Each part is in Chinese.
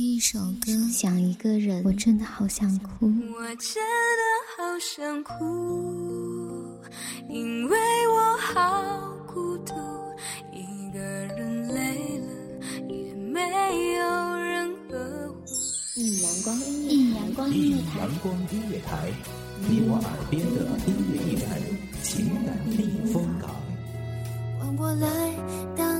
听一首歌，想一个人，我真的好想哭。我真的好想哭，因为我好孤独，一个人累了也没有人呵护。一米阳光音乐，一米阳光音乐台，阳光音乐台，你我耳边的音乐驿站，情感避风港。换我来当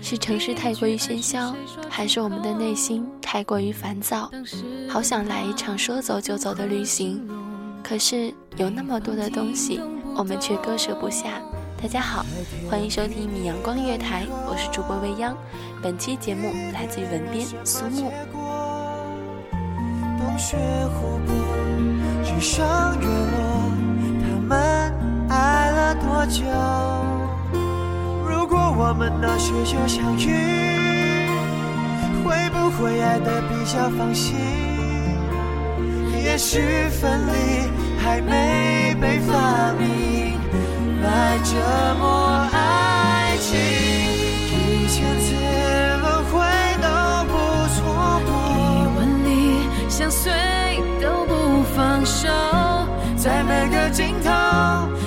是城市太过于喧嚣，还是我们的内心太过于烦躁？好想来一场说走就走的旅行，可是有那么多的东西，我们却割舍不下。大家好，欢迎收听米阳光月台，我是主播未央。本期节目来自于文编苏木。冬雪湖泊，日上月落，他们爱了多久？我们那时就相遇，会不会爱得比较放心？也许分离还没被发明，来折磨爱情。一千次轮回都不错过，一万里相随都不放手，在每个尽头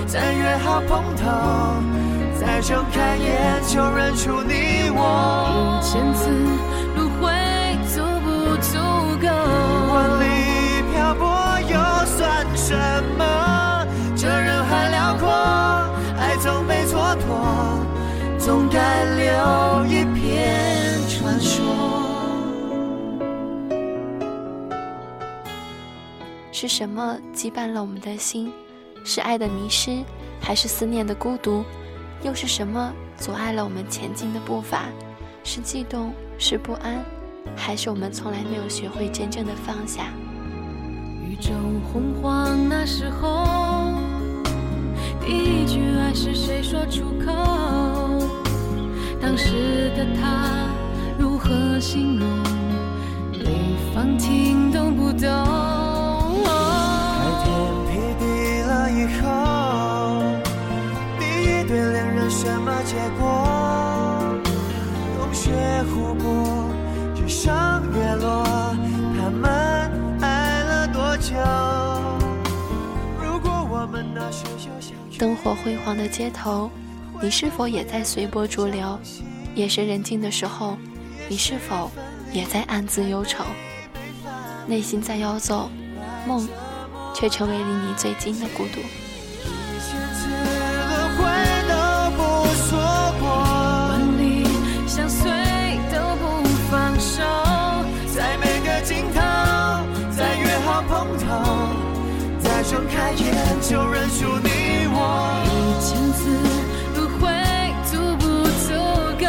再约好碰头。再睁开眼就认出你我，一千次轮回足不足够？万里漂泊又算什么？这人海辽阔，爱总被蹉跎，总该留一片传说。是什么羁绊了我们的心？是爱的迷失，还是思念的孤独？又是什么阻碍了我们前进的步伐？是悸动，是不安，还是我们从来没有学会真正的放下？宇宙洪荒那时候，第一句爱是谁说出口？当时的他如何形容？对方听懂不懂？什么结果？冬雪湖泊，日上月落，他们爱了多久？如果我们那时就相遇。灯火辉煌的街头，你是否也在随波逐流？夜深人静的时候，你是否也在暗自忧愁？内心在游走，梦却成为离你最近的孤独。眼就认出你我，一千次轮回足不足够？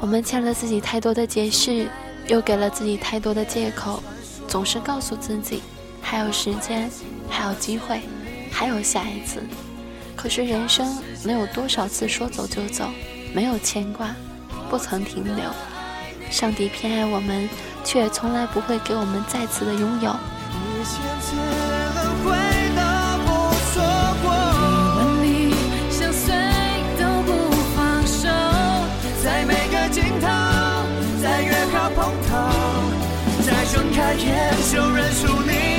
我们欠了自己太多的解释，又给了自己太多的借口，总是告诉自己还有时间，还有机会，还有下一次。可是人生能有多少次说走就走，没有牵挂？不曾停留，上帝偏爱我们，却从来不会给我们再次的拥有。在每个尽头在约好碰头，再睁开眼就认出。你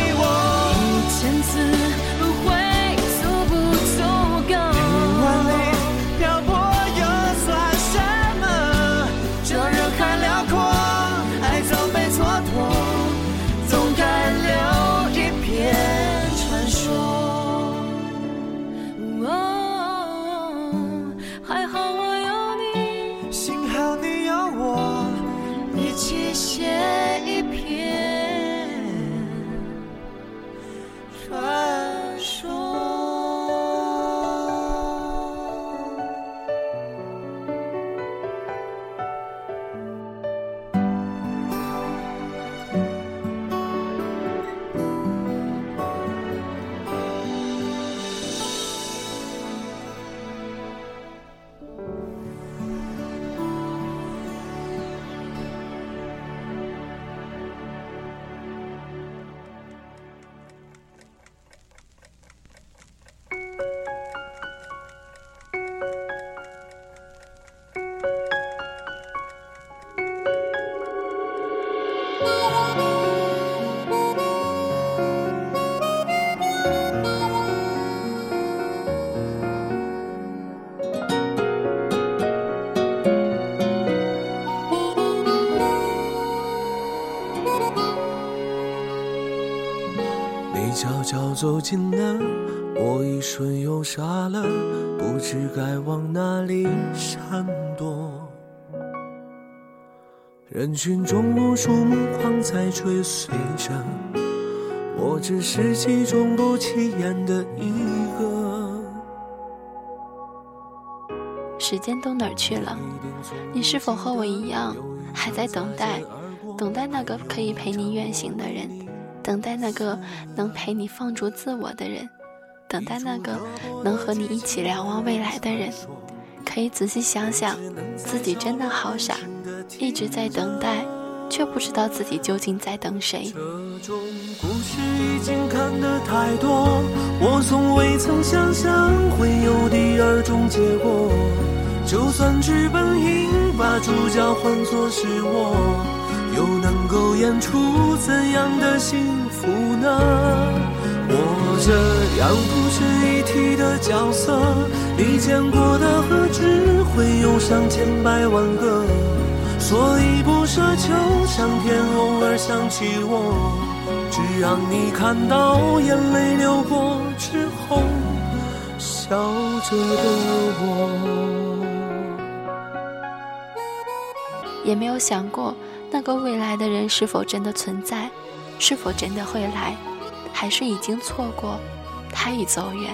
近了，我一瞬又傻了，不知该往哪里闪躲。人群中无数目光在追随着，我只是其中不起眼的一个。时间都哪儿去了？你是否和我一样，还在等待，等待那个可以陪你远行的人，等待那个能陪你放逐自我的人，等待那个能和你一起瞭望未来的人？可以仔细想想，自己真的好傻，一直在等待，却不知道自己究竟在等谁。这种故事已经看得太多，我从未曾想象会有第二种结果。就算剧本应把主角换作是我，够演出怎样的幸福呢？我这样不值一提的角色，你见过的何止会有上千百万个，所以不奢求上天偶尔想起我，只让你看到眼泪流过之后笑着的我。也没有想过那个未来的人是否真的存在，是否真的会来，还是已经错过，他已走远。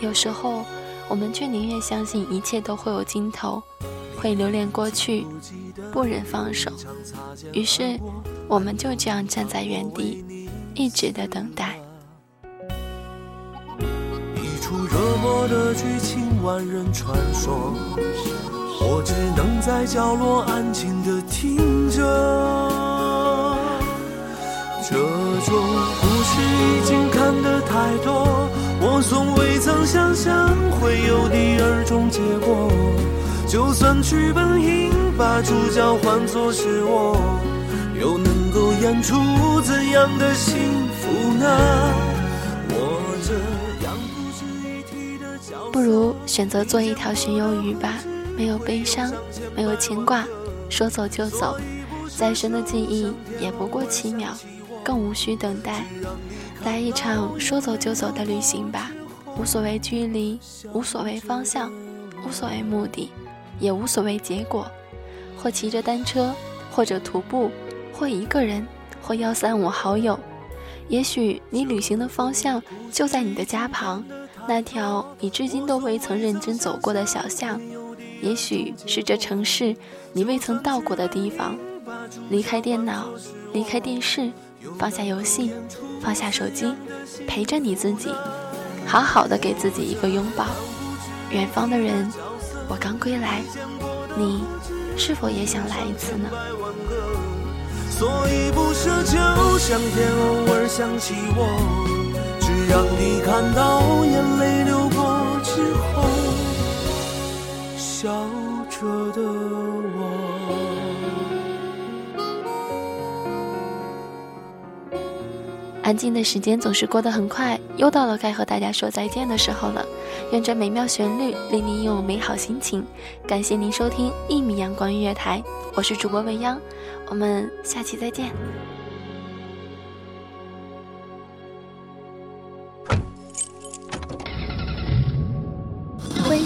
有时候，我们却宁愿相信一切都会有尽头，会留恋过去，不忍放手。于是，我们就这样站在原地，一直的等待。一出热播的剧情，万人传说。我只能在角落安静地听着，这种故事已经看得太多，我从未曾想象会有第二种结果。就算剧本应把主角换作是我，又能够演出怎样的幸福呢？我这样不值一提的角不如选择做一条巡游鱼吧。没有悲伤，没有牵挂，说走就走，再深的记忆也不过七秒，更无需等待。来一场说走就走的旅行吧，无所谓距离，无所谓方向，无所谓目的，也无所谓结果。或骑着单车，或者徒步，或一个人，或幺三五好友。也许你旅行的方向就在你的家旁，那条你至今都未曾认真走过的小巷。也许是这城市你未曾到过的地方，离开电脑，离开电视，放下游戏，放下手机，陪着你自己，好好的给自己一个拥抱。远方的人，我刚归来，你是否也想来一次呢？所以不奢求上天偶尔想起我，只让你看到眼笑着的我。安静的时间总是过得很快，又到了该和大家说再见的时候了。愿这美妙旋律令您拥有美好心情。感谢您收听一米阳光音乐台，我是主播未央，我们下期再见。